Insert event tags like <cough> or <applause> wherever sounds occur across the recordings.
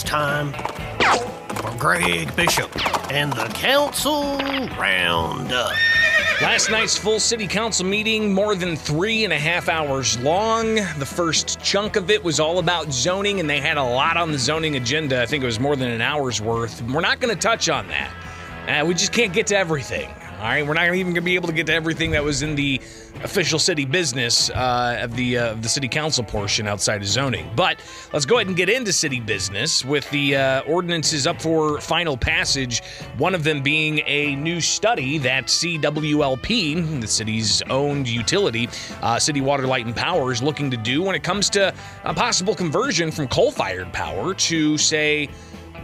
it's time for Greg Bishop and the Council Roundup. Last night's full city council meeting, more than three and a half hours long. The first chunk of it was all about zoning, and they had a lot on the zoning agenda. I think it was more than an hour's worth. We're not going to touch on that. Uh, we just can't get to everything. All right, we're not even going to be able to get to everything that was in the official city business uh, of the uh, the city council portion outside of zoning. But let's go ahead and get into city business with the uh, ordinances up for final passage. One of them being a new study that CWLP, the city's owned utility, uh, City Water, Light, and Power, is looking to do when it comes to a possible conversion from coal-fired power to say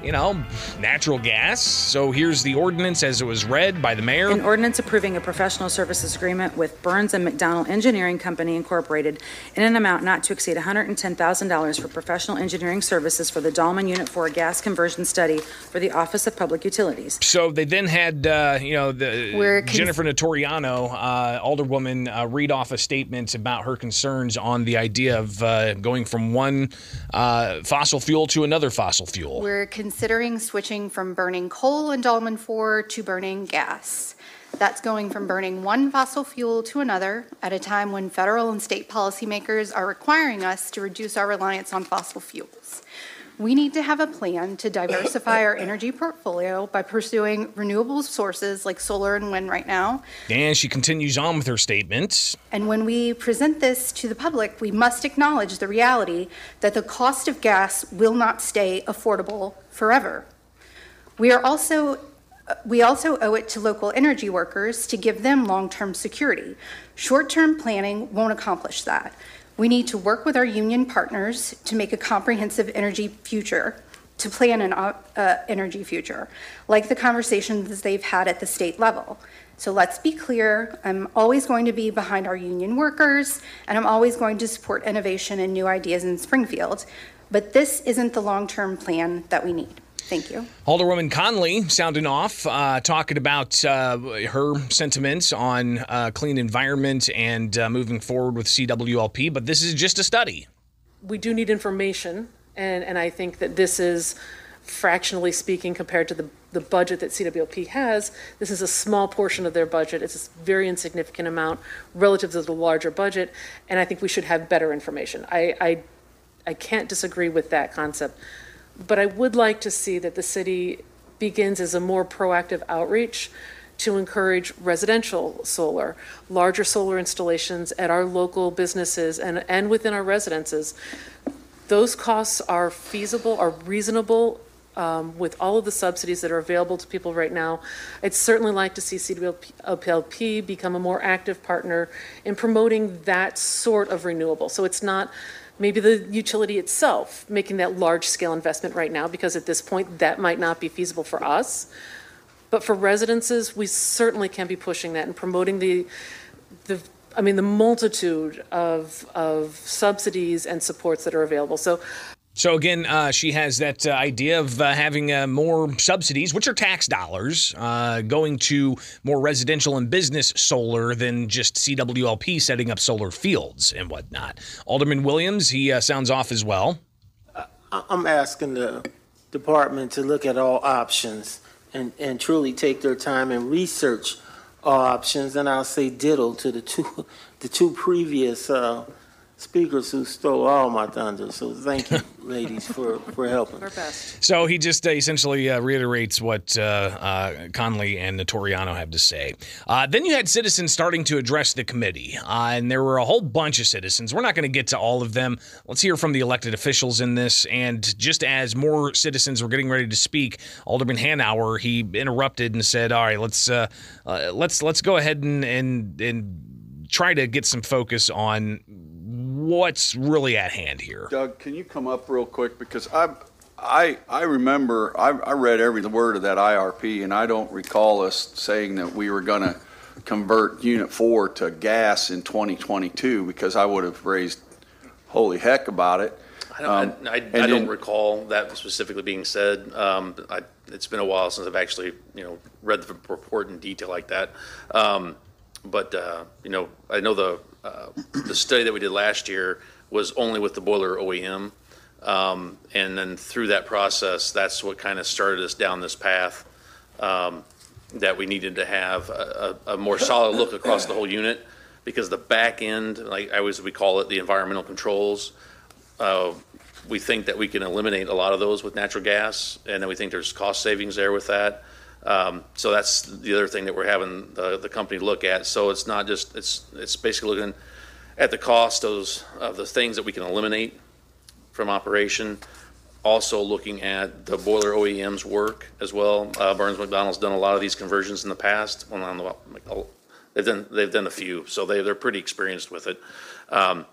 you know, natural gas. So here's the ordinance as it was read by the mayor. An ordinance approving a professional services agreement with Burns and McDonnell Engineering Company Incorporated in an amount not to exceed $110,000 for professional engineering services for the Dallman Unit 4 gas conversion study for the Office of Public Utilities. So they then had, uh, you know, the We're con- Jennifer Notariano, uh, alderwoman, uh, read off a statement about her concerns on the idea of uh, going from one uh, fossil fuel to another fossil fuel. We're considering switching from burning coal in Dallman 4 to burning gas. That's going from burning one fossil fuel to another at a time when federal and state policymakers are requiring us to reduce our reliance on fossil fuels. We need to have a plan to diversify our energy portfolio by pursuing renewable sources like solar and wind right now. And she continues on with her statement. And when we present this to the public, we must acknowledge the reality that the cost of gas will not stay affordable forever. We are also we also owe it to local energy workers to give them long-term security. Short-term planning won't accomplish that. We need to work with our union partners to make a comprehensive energy future, to plan an uh, uh, energy future, like the conversations they've had at the state level. So let's be clear, I'm always going to be behind our union workers, and I'm always going to support innovation and new ideas in Springfield. But this isn't the long-term plan that we need. Thank you. Alderwoman Conley sounding off, uh, talking about uh, her sentiments on uh, clean environment and uh, moving forward with CWLP, but this is just a study. we do need information, and, and I think that this is, fractionally speaking, compared to the, the budget that CWLP has, this is a small portion of their budget. It's a very insignificant amount relative to the larger budget, and I think we should have better information. I, I, I can't disagree with that concept, but I would like to see that the city begins as a more proactive outreach to encourage residential solar, larger solar installations at our local businesses and, and within our residences. Those costs are feasible, are reasonable um, with all of the subsidies that are available to people right now. I'd certainly like to see CWLP become a more active partner in promoting that sort of renewable. So it's not maybe the utility itself making that large scale investment right now, because at this point, that might not be feasible for us. But for residences, we certainly can be pushing that and promoting the, the, I mean, the multitude of, of subsidies and supports that are available. So So again, uh, she has that uh, idea of uh, having uh, more subsidies, which are tax dollars, uh, going to more residential and business solar than just CWLP setting up solar fields and whatnot. Alderman Williams, he uh, sounds off as well. I'm asking the department to look at all options and, and truly take their time and research all options. And I'll say diddle to the two, <laughs> the two previous, speakers who stole all my thunder. So thank you, <laughs> ladies, for, for helping. our best. So he just uh, essentially uh, reiterates what uh, uh, Conley and Notariano have to say. Uh, then you had citizens starting to address the committee, uh, and there were a whole bunch of citizens. We're not going to get to all of them. Let's hear from the elected officials in this. And just as more citizens were getting ready to speak, Alderman Hanauer he interrupted and said, "All right, let's uh, uh, let's let's go ahead and and and try to get some focus on." What's really at hand here? Doug, can you come up real quick? Because I, I, I remember, I, I read every word of that IRP, and I don't recall us saying that we were going to convert Unit 4 to gas in 2022, because I would have raised holy heck about it. I don't, I, I, Um, I don't then- recall that specifically being said. Um, I, it's been a while since I've actually, you know, read the report in detail like that. Um, but, uh, you know, I know the, uh, the study that we did last year was only with the boiler OEM. Um, and then through that process, that's what kind of started us down this path um, that we needed to have a, a, a more solid look across the whole unit because the back end, like I always we call it, the environmental controls. Uh, we think that we can eliminate a lot of those with natural gas, and then we think there's cost savings there with that. Um, so that's the other thing that we're having the, the company look at. So it's not just it's it's basically looking at the cost of of the things that we can eliminate from operation. Also looking at the boiler OEM's work as well. Uh, Burns McDonnell's done a lot of these conversions in the past. Well, on the, they've done they've done a few, so they they're pretty experienced with it. Um,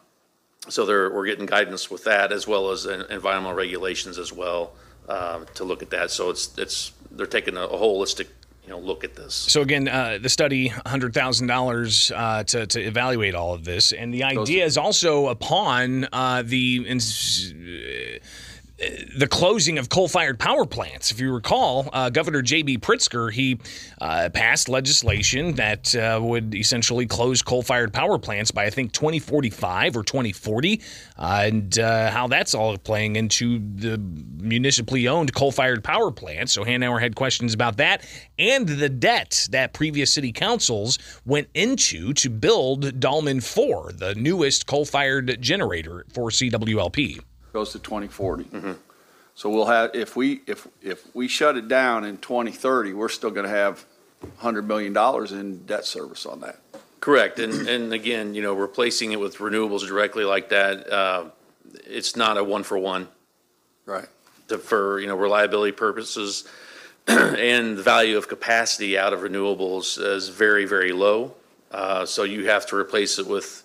so we're getting guidance with that as well as en- environmental regulations as well uh, to look at that. So it's it's they're taking a, holistic you know look at this. So again, uh, the study, hundred thousand uh, dollars to to evaluate all of this, and the idea is also upon uh, the. ins- the closing of coal-fired power plants. If you recall, uh, Governor J.B. Pritzker he uh, passed legislation that uh, would essentially close coal-fired power plants by I think 2045 or 2040, uh, and uh, how that's all playing into the municipally owned coal-fired power plants. So Hanauer had questions about that and the debt that previous city councils went into to build Dallman 4, the newest coal-fired generator for CWLP. Goes to 2040. So we'll have, if we, if, if we shut it down in 2030, we're still going to have $100 million in debt service on that. Correct, and and again, you know, replacing it with renewables directly like that, uh, it's not a one for one. Right. to, for, you know, reliability purposes. <clears throat> And the value of capacity out of renewables is very, very low. Uh, so you have to replace it with,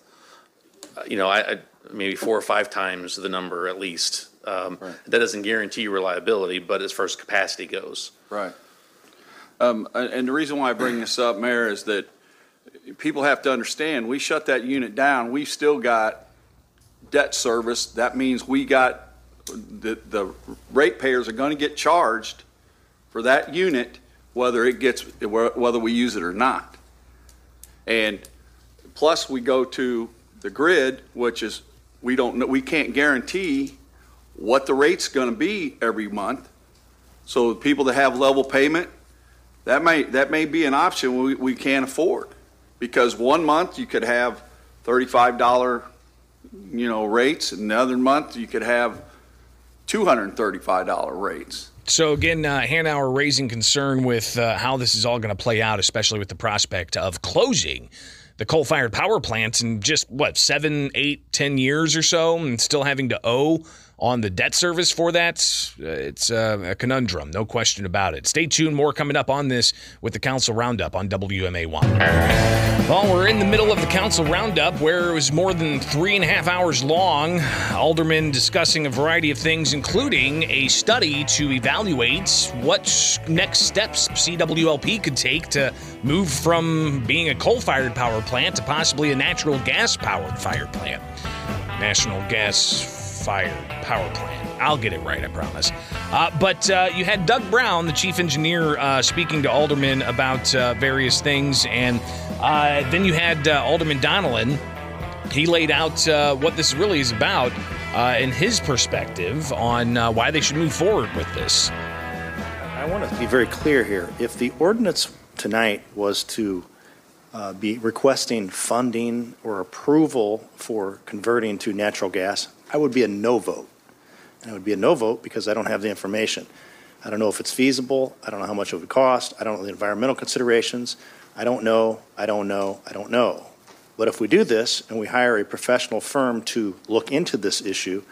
uh, you know, I, I, maybe four or five times the number at least. Um, Right. that doesn't guarantee reliability, but as far as capacity goes. Right. Um, and, and the reason why I bring this up, Mayor, is that people have to understand, we shut that unit down, we've still got debt service. That means we got, the, the ratepayers are gonna get charged for that unit, whether it gets, whether we use it or not. And plus, we go to the grid, which is, we don't know, we can't guarantee what the rate's gonna be every month. So people that have level payment, that may, that may be an option we, we can't afford. Because one month you could have thirty-five dollar, you know, rates, and the other month you could have two hundred thirty-five dollar rates. So again, uh, Hanauer raising concern with uh, how this is all going to play out, especially with the prospect of closing the coal-fired power plants in just what seven, eight, ten years or so, and still having to owe on the debt service for that. Uh, it's uh, a conundrum, no question about it. Stay tuned, more coming up on this with the Council Roundup on WMAY. Well, we're in the middle of the council roundup where it was more than three and a half hours long. Aldermen discussing a variety of things, including a study to evaluate what next steps CWLP could take to move from being a coal fired power plant to possibly a natural gas powered fire plant. National Gas Power Plant. I'll get it right, I promise. Uh, but uh, you had Doug Brown, the chief engineer, uh, speaking to aldermen about uh, various things, and uh, then you had uh, Alderman Donelan. He laid out what this really is about in his perspective on why they should move forward with this. I want to be very clear here. If the ordinance tonight was to uh, be requesting funding or approval for converting to natural gas, I would be a no vote. And it would be a no vote because I don't have the information. I don't know if it's feasible. I don't know how much it would cost. I don't know the environmental considerations. I don't know. I don't know. I don't know. But if we do this and we hire a professional firm to look into this issue,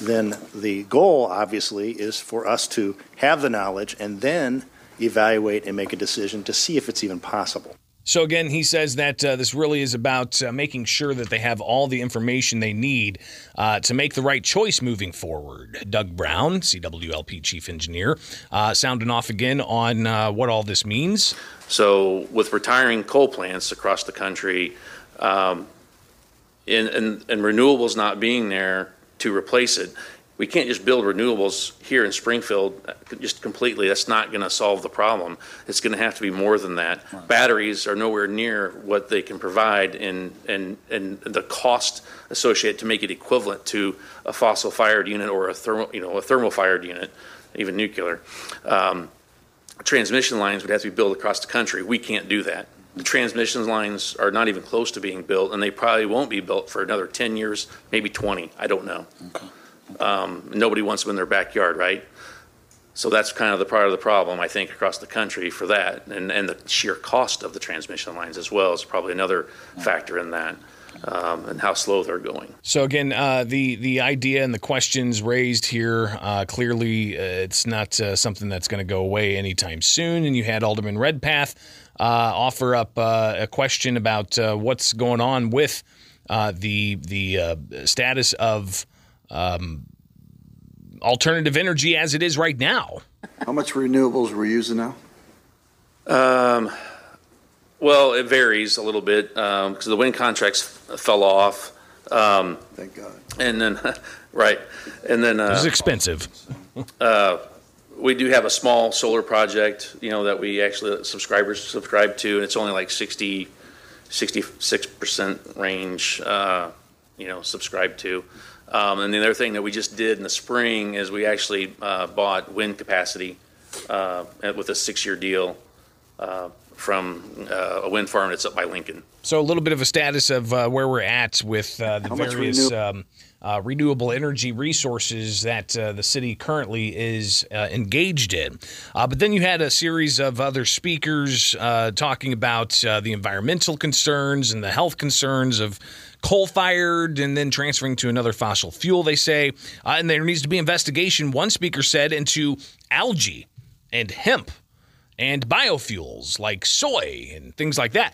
then the goal, obviously, is for us to have the knowledge and then evaluate and make a decision to see if it's even possible. So again, he says that uh, this really is about uh, making sure that they have all the information they need uh, to make the right choice moving forward. Doug Brown, CWLP chief engineer, uh, sounding off again on uh, what all this means. So with retiring coal plants across the country, um, and, and, and renewables not being there to replace it, we can't just build renewables here in Springfield uh, just completely. That's not going to solve the problem. It's going to have to be more than that. Batteries are nowhere near what they can provide and, and, and the cost associated to make it equivalent to a fossil fired unit or a thermal, you know, a thermal fired unit, even nuclear. Um, transmission lines would have to be built across the country. We can't do that. The transmission lines are not even close to being built, and they probably won't be built for another 10 years, maybe 20. I don't know. Um, nobody wants them in their backyard, right? So that's kind of the part of the problem, I think, across the country for that. And, and the sheer cost of the transmission lines as well is probably another factor in that. Um, and how slow they're going. So again, uh, the the idea and the questions raised here uh, clearly uh, it's not uh, something that's going to go away anytime soon. And you had Alderman Redpath uh, offer up uh, a question about what's going on with the the status of um, alternative energy as it is right now. How much renewables we're using now? Um, well, it varies a little bit because the wind contracts fell off. Um, Thank God. and then, <laughs> right, and then This is uh, expensive. uh, we do have a small solar project, you know, that we actually subscribers subscribe to, and it's only like 60, 66 percent range, uh, you know, subscribed to. Um, and the other thing that we just did in the spring is we actually uh, bought wind capacity uh, with a six-year deal uh, from uh, a wind farm that's up by Lincoln. So a little bit of a status of uh, where we're at with uh, the How various renew- um, uh, renewable energy resources that uh, the city currently is uh, engaged in. Uh, but then you had a series of other speakers uh, talking about uh, the environmental concerns and the health concerns of coal fired and then transferring to another fossil fuel, they say. Uh, and there needs to be investigation, one speaker said, into algae and hemp and biofuels like soy and things like that.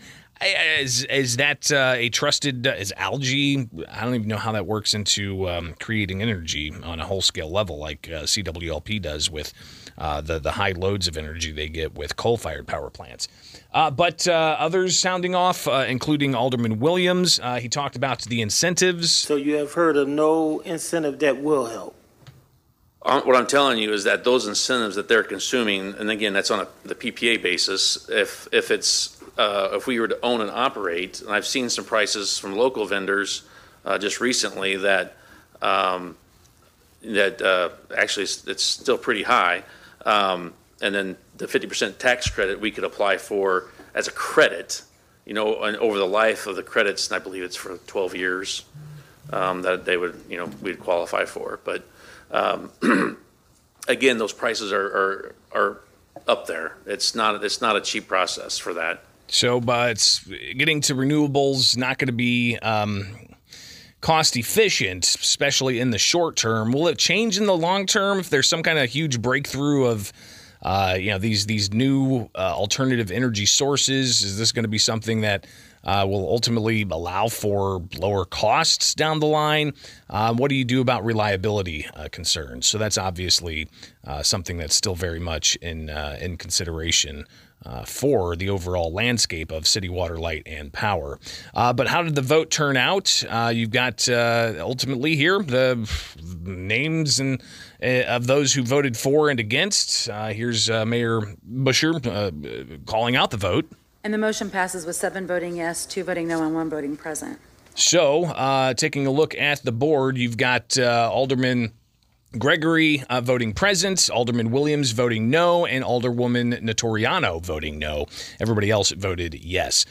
Is is that uh, a trusted? Uh, is algae? I don't even know how that works into um, creating energy on a whole scale level, like uh, CWLP does with uh, the the high loads of energy they get with coal fired power plants. Uh, but uh, others sounding off, uh, including Alderman Williams. Uh, he talked about the incentives. So you have heard of no incentive that will help. Uh, What I'm telling you is that those incentives that they're consuming, and again, that's on a, the PPA basis. If if it's uh, if we were to own and operate, and I've seen some prices from local vendors uh, just recently that um, that uh, actually it's, it's still pretty high. Um, and then the 50% tax credit we could apply for as a credit, you know, and over the life of the credits, and I believe it's for 12 years um, that they would, you know, we'd qualify for. But um, <clears throat> again, those prices are, are, are up there. It's not, it's not a cheap process for that. So, but getting to renewables not going to be um, cost efficient, especially in the short term. Will it change in the long term if there's some kind of huge breakthrough of, uh, you know, these these new uh, alternative energy sources? Is this going to be something that uh, will ultimately allow for lower costs down the line? Um, what do you do about reliability uh, concerns? So that's obviously uh, something that's still very much in uh, in consideration uh, for the overall landscape of city water, light, and power. Uh, but how did the vote turn out? Uh, you've got ultimately here the names and of those who voted for and against. Uh, here's uh, Mayor Buscher uh, calling out the vote. And the motion passes with seven voting yes, two voting no, and one voting present. So, uh, taking a look at the board, you've got uh, Alderman Gregory uh, voting present, Alderman Williams voting no, and Alderwoman Notariano voting no. Everybody else voted yes.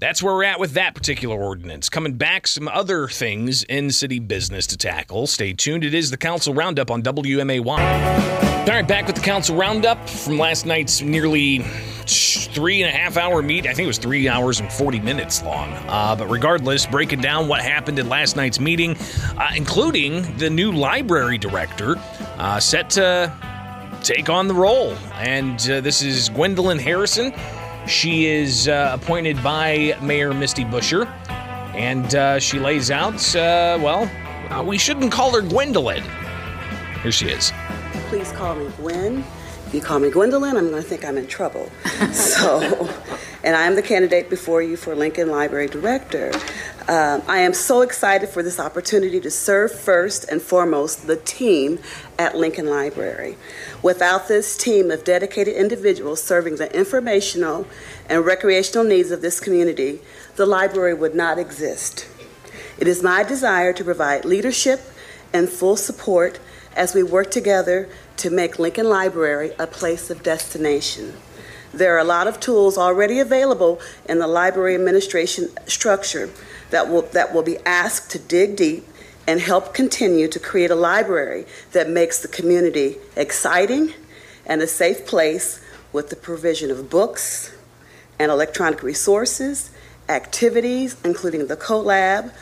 That's where we're at with that particular ordinance. Coming back, some other things in city business to tackle. Stay tuned. It is the Council Roundup on WMAY. All right, back with the Council Roundup from last night's nearly three and a half hour meet. I think it was three hours and 40 minutes long. Uh, but regardless, breaking down what happened at last night's meeting, uh, including the new library director uh, set to take on the role. And uh, this is Gwendolyn Harrison. She is uh, appointed by Mayor Misty Buscher. And uh, she lays out, uh, well, uh, we shouldn't call her Gwendolyn. Here she is. Please call me Gwen. If you call me Gwendolyn, I'm going to think I'm in trouble. <laughs> so, and I am the candidate before you for Lincoln Library Director. Uh, I am so excited for this opportunity to serve first and foremost the team at Lincoln Library. Without this team of dedicated individuals serving the informational and recreational needs of this community, the library would not exist. It is my desire to provide leadership and full support as we work together to make Lincoln Library a place of destination. There are a lot of tools already available in the library administration structure that will, that will be asked to dig deep and help continue to create a library that makes the community exciting and a safe place with the provision of books and electronic resources, activities, including the CoLab,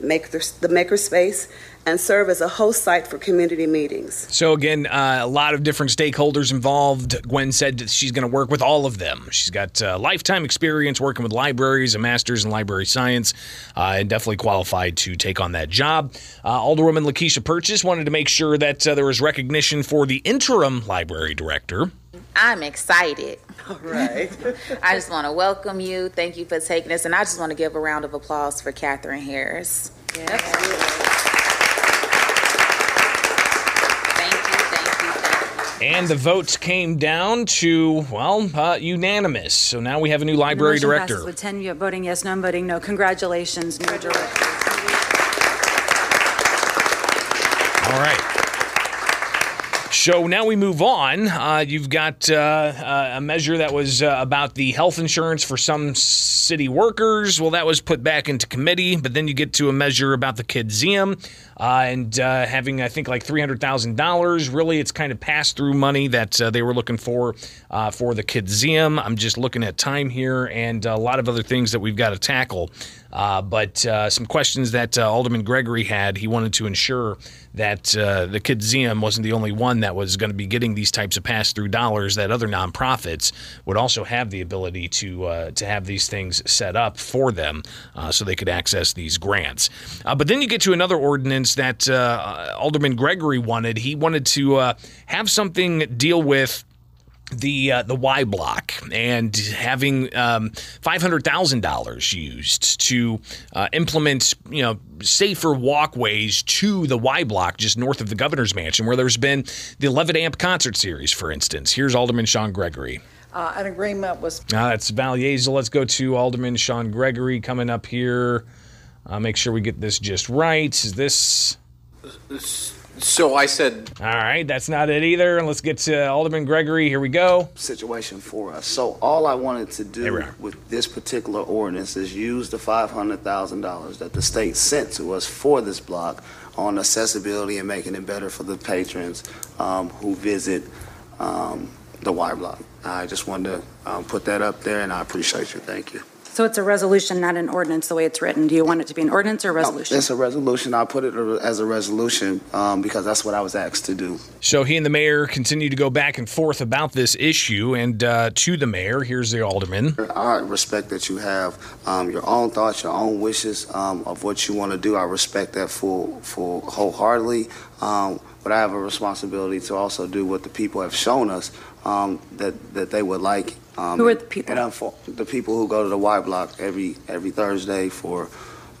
make the, the makerspace, and serve as a host site for community meetings. So again, uh, a lot of different stakeholders involved. Gwen said that she's going to work with all of them. She's got uh, lifetime experience working with libraries, a master's in library science, uh, and definitely qualified to take on that job. Uh, Alderwoman Lakeisha Purchase wanted to make sure that uh, there was recognition for the interim library director. I'm excited. All right. <laughs> I just want to welcome you. Thank you for taking this. And I just want to give a round of applause for Catherine Harris. And the votes came down to, well, uh, unanimous. So now we have a new library director. With 10 voting yes, none voting no. Congratulations, new director. All right. So now we move on. Uh, you've got uh, uh, a measure that was uh, about the health insurance for some city workers. Well, that was put back into committee, but then you get to a measure about the Kidzeum uh, and uh, having, I think, like $300,000. Really, it's kind of pass through money that they were looking for for the Kidzeum. I'm just looking at time here and a lot of other things that we've got to tackle. Uh, but uh, some questions that uh, Alderman Gregory had, he wanted to ensure that uh, the Kidzeum wasn't the only one that was going to be getting these types of pass-through dollars. That other nonprofits would also have the ability to uh, to have these things set up for them, uh, so they could access these grants. But then you get to another ordinance that Alderman Gregory wanted. He wanted to have something deal with the uh, the Y block and having um, five hundred thousand dollars used to uh, implement you know safer walkways to the Y block just north of the governor's mansion, where there's been the Levitt AMP concert series, for instance. Here's Alderman Sean Gregory. Uh, an agreement was Uh, that's Val Yazel. Let's go to Alderman Sean Gregory coming up here. Uh, make sure we get this just right. Is this? So I said, All right, that's not it either. And let's get to Alderman Gregory. Here we go. situation for us. So all I wanted to do with this particular ordinance is use the five hundred thousand dollars that the state sent to us for this block on accessibility and making it better for the patrons um, who visit um, the Y block. I just wanted to um, put that up there, and I appreciate you. Thank you. So it's a resolution, not an ordinance, the way it's written. Do you want it to be an ordinance or a resolution? It's a resolution. I put it as a resolution um, because that's what I was asked to do. So he and the mayor continue to go back and forth about this issue. And uh, to the mayor, here's the alderman. I respect that you have um, your own thoughts, your own wishes um, of what you want to do. I respect that full, full wholeheartedly. Um, but I have a responsibility to also do what the people have shown us um, that that they would like. Um, Who are the people? And I'm for, the people who go to the Y Block every every Thursday for,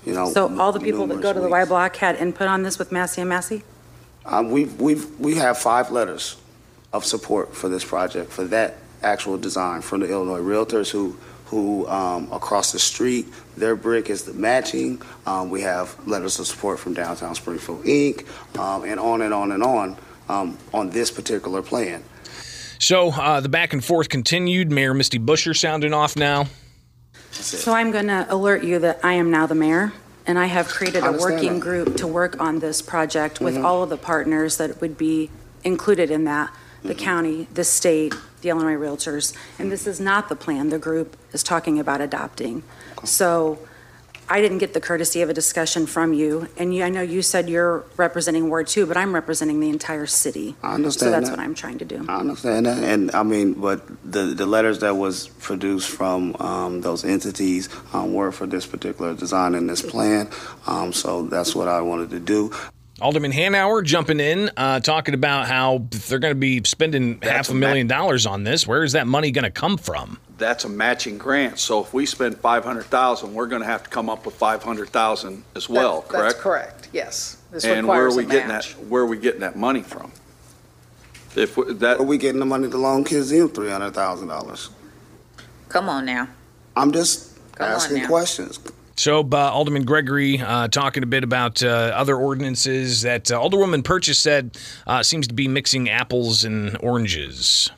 you know. So all the people that numerous go to the weeks. Y Block had input on this with Massie and Massie? Um, we we we have five letters of support for this project for that actual design from the Illinois Realtors who who um, across the street their brick is the matching. Um, we have letters of support from Downtown Springfield Inc. Um, and on and on and on um, on this particular plan. So uh, the back and forth continued. Mayor Misty Buscher sounding off now. So I'm going to alert you that I am now the mayor, and I have created a working group to work on this project with Mhm. all of the partners that would be included in that, the Mm-hmm. county, the state, the Illinois Realtors. And this is not the plan the group is talking about adopting. So I didn't get the courtesy of a discussion from you, and you, I know you said you're representing Ward Two, but I'm representing the entire city. I understand So that's that. what I'm trying to do. I understand that, and I mean, but the the letters that was produced from um, those entities um, were for this particular design and this plan. Um, so that's what I wanted to do. Alderman Hanauer jumping in, uh, talking about how they're going to be spending half a million dollars on this. Where is that money going to come from? That's a matching grant. So if we spend 500,000, we're going to have to come up with 500,000 as well, That- correct? That's correct, yes. This And where are requires a we getting that, match. where are we getting that money from? If we- that, Are we getting the money to loan kids in three hundred thousand dollars? Come on now. I'm just Come on asking now. questions. So uh, Alderman Gregory uh, talking a bit about uh, other ordinances that uh, Alderwoman Purchase said uh, seems to be mixing apples and oranges.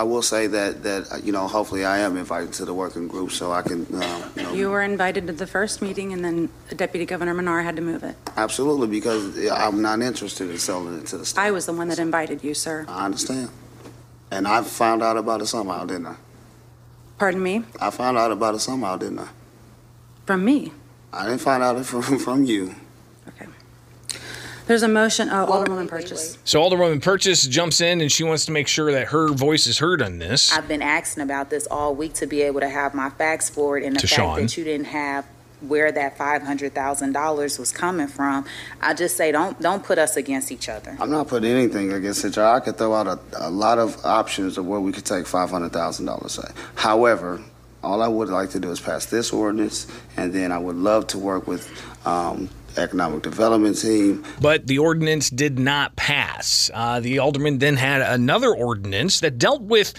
I will say that, that, uh, you know, hopefully I am invited to the working group so I can, uh, you know. You were invited to the first meeting, and then Deputy Governor Manar had to move it. Absolutely, because I'm not interested in selling it to the state. I was the one that invited you, sir. I understand. And I found out about it somehow, didn't I? Pardon me? I found out about it somehow, didn't I? From me. I didn't find out it from, <laughs> from you. There's a motion, oh, Alderwoman Purchase. So Alderwoman Purchase jumps in and she wants to make sure that her voice is heard on this. I've been asking about this all week to be able to have my facts forward and the To fact Sean. that you didn't have where that five hundred thousand dollars was coming from. I just say, don't, don't put us against each other. I'm not putting anything against it. I could throw out a, a lot of options of where we could take five hundred thousand dollars. However, all I would like to do is pass this ordinance, and then I would love to work with um, economic development team. But the ordinance did not pass. Uh, the alderman then had another ordinance that dealt with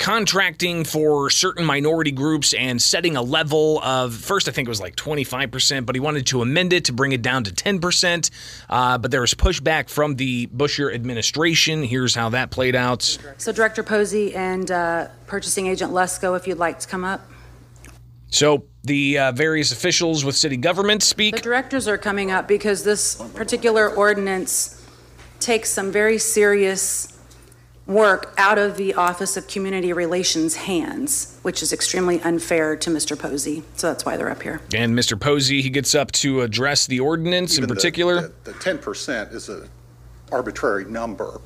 contracting for certain minority groups and setting a level of first I think it was like 25%, but he wanted to amend it to bring it down to 10%. Uh, but there was pushback from the Buscher administration. Here's how that played out. So Director Posey and uh, Purchasing Agent Lesko, if you'd like to come up. So the uh, various officials with city government speak. The directors are coming up because this particular ordinance takes some very serious work out of the Office of Community Relations hands, which is extremely unfair to Mr. Posey. So that's why they're up here. And Mr. Posey, he gets up to address the ordinance in Even the- particular. The ten percent is an arbitrary number.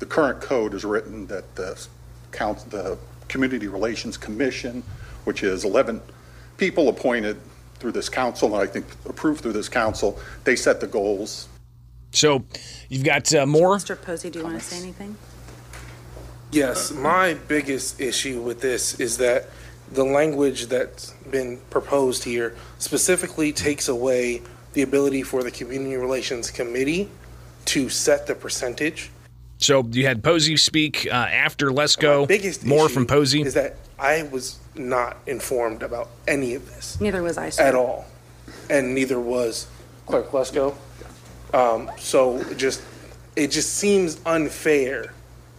The current code is written that the count, the Community Relations Commission, which is eleven people appointed through this council, and I think approved through this council, they set the goals. So you've got uh, more. Mr. Posey, do you want to say anything? Yes, my biggest issue with this is that the language that's been proposed here specifically takes away the ability for the Community Relations Committee to set the percentage. So you had Posey speak uh, after Lesko. Biggest More issue from Posey. is that I was not informed about any of this Neither was I, sir. at all, and neither was Clerk Lesko. Um, so it just it just seems unfair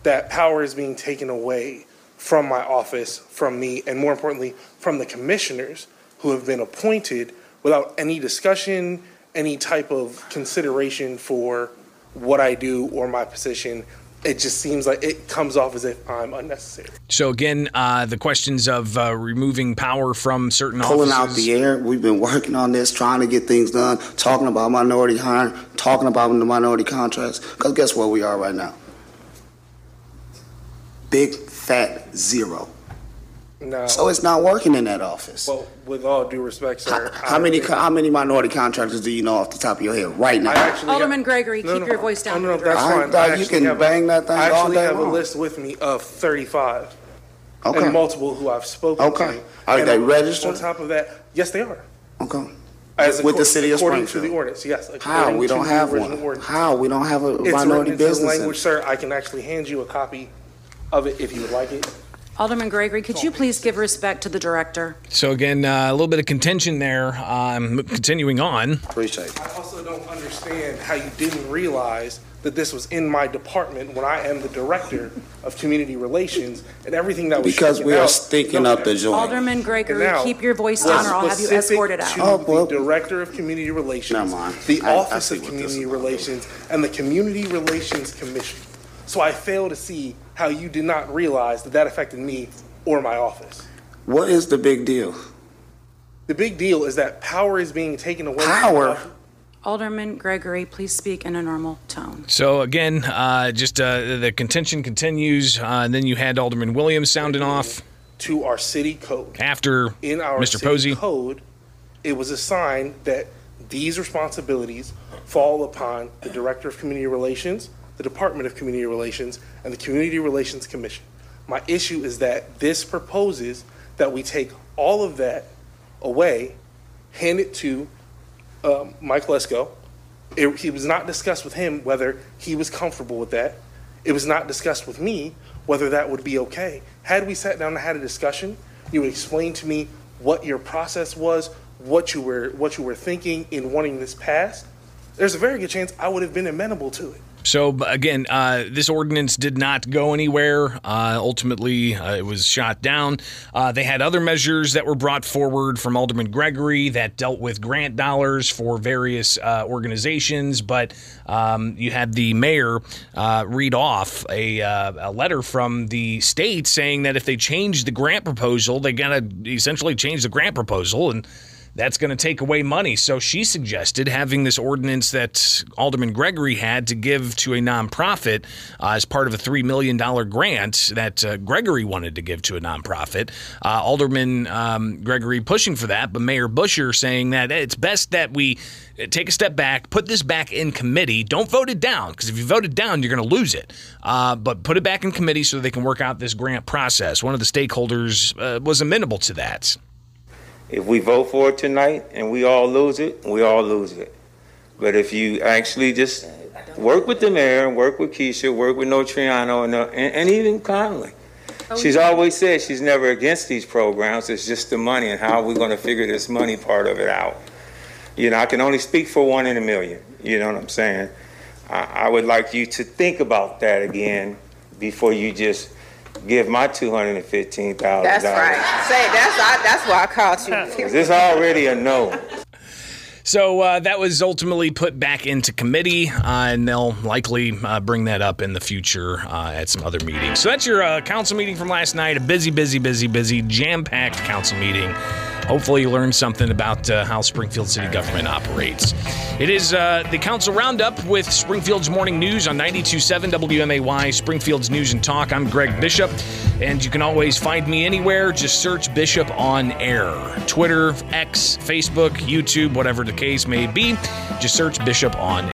that power is being taken away from my office, from me, and more importantly, from the commissioners who have been appointed without any discussion, any type of consideration for what I do or my position. It just seems like it comes off as if I'm unnecessary. So again, uh, the questions of uh, removing power from certain Pulling out the air. We've been working on this, trying to get things done, talking about minority hiring, talking about the minority contracts. Because guess where we are right now? Big fat zero. No. So it's not working in that office. Well, with all due respect, sir. How many how many minority contractors do you know off the top of your head right now? I actually Alderman Gregory, No, keep no, your voice down. No, no, that's I fine. thought I you actually can have a- bang that thing I all actually day have a long. list with me of 35. Okay. And multiple who I've spoken to. Okay. Are And they on- registered? On top of that, yes, they are. Okay. As With the acco- city of According to Springfield? the ordinance, yes. How? according We to don't the have original one. ordinance. How? We don't have a It's minority written into the business. language, sir. I can actually hand you a copy of it if you would like it. Alderman Gregory, could you please give respect to the director? So again, uh, a little bit of contention there. Um, continuing on. Appreciate it. I also don't understand how you didn't realize that this was in my department when I am the director of community relations and everything that was Because shaken we are out- stinking up the joint. Alderman Gregory, now, keep your voice down or I'll have you specific escorted out. to Oh, well- the Director of Community Relations, Never mind. the I- I Office see of what this Community is about. Relations, and the Community Relations Commission. So I fail to see how you did not realize that that affected me or my office. What is the big deal? The big deal is that power is being taken away. Power? us. Alderman Gregory, please speak in a normal tone. So again, uh, just uh, the contention continues. Uh, and then you had Alderman Williams sounding off To our city code. after in our Mr. city Posey. code, it was a sign that these responsibilities fall upon the Director of Community Relations, the Department of Community Relations, and the Community Relations Commission. My issue is that this proposes that we take all of that away, hand it to um, Mike Lesko. It, was not discussed with him whether he was comfortable with that. It was not discussed with me whether that would be okay. Had we sat down and had a discussion, you would explain to me what your process was, what you were what you were thinking in wanting this passed. There's a very good chance I would have been amenable to it. So again, uh, this ordinance did not go anywhere. Uh, ultimately, uh, it was shot down. Uh, they had other measures that were brought forward from Alderman Gregory that dealt with grant dollars for various uh, organizations, but um, you had the mayor uh, read off a, a letter from the state saying that if they change the grant proposal, they got to essentially change the grant proposal and that's going to take away money. So she suggested having this ordinance that Alderman Gregory had to give to a nonprofit uh, as part of a $3 million grant that uh, Gregory wanted to give to a nonprofit. Uh, Alderman um, Gregory pushing for that, but Mayor Buscher saying that it's best that we take a step back, put this back in committee. Don't vote it down, because if you vote it down, you're going to lose it. Uh, but put it back in committee so they can work out this grant process. One of the stakeholders uh, was amenable to that. If we vote for it tonight and we all lose it, we all lose it. But if you actually just work with the mayor and work with Keisha, work with Notariano and, uh, and, and even Conley. She's always said she's never against these programs. It's just the money and how are we going to figure this money part of it out. You know, I can only speak for one in a million. You know what I'm saying? I, I would like you to think about that again before you just give my two hundred and fifteen thousand That's dollars. right. Say, that's, I, that's why I called you. <laughs> Is this already a no? So uh, that was ultimately put back into committee, uh, and they'll likely uh, bring that up in the future uh, at some other meetings. So that's your uh, council meeting from last night. A busy, busy, busy, busy, jam packed council meeting. Hopefully, you learned something about uh, how Springfield city government operates. It is uh, the council roundup with Springfield's morning news on 92.7 WMAY, Springfield's News and Talk. I'm Greg Bishop, and you can always find me anywhere. Just search Bishop on Air. Twitter, X, Facebook, YouTube, whatever the case may be. Just search Bishop on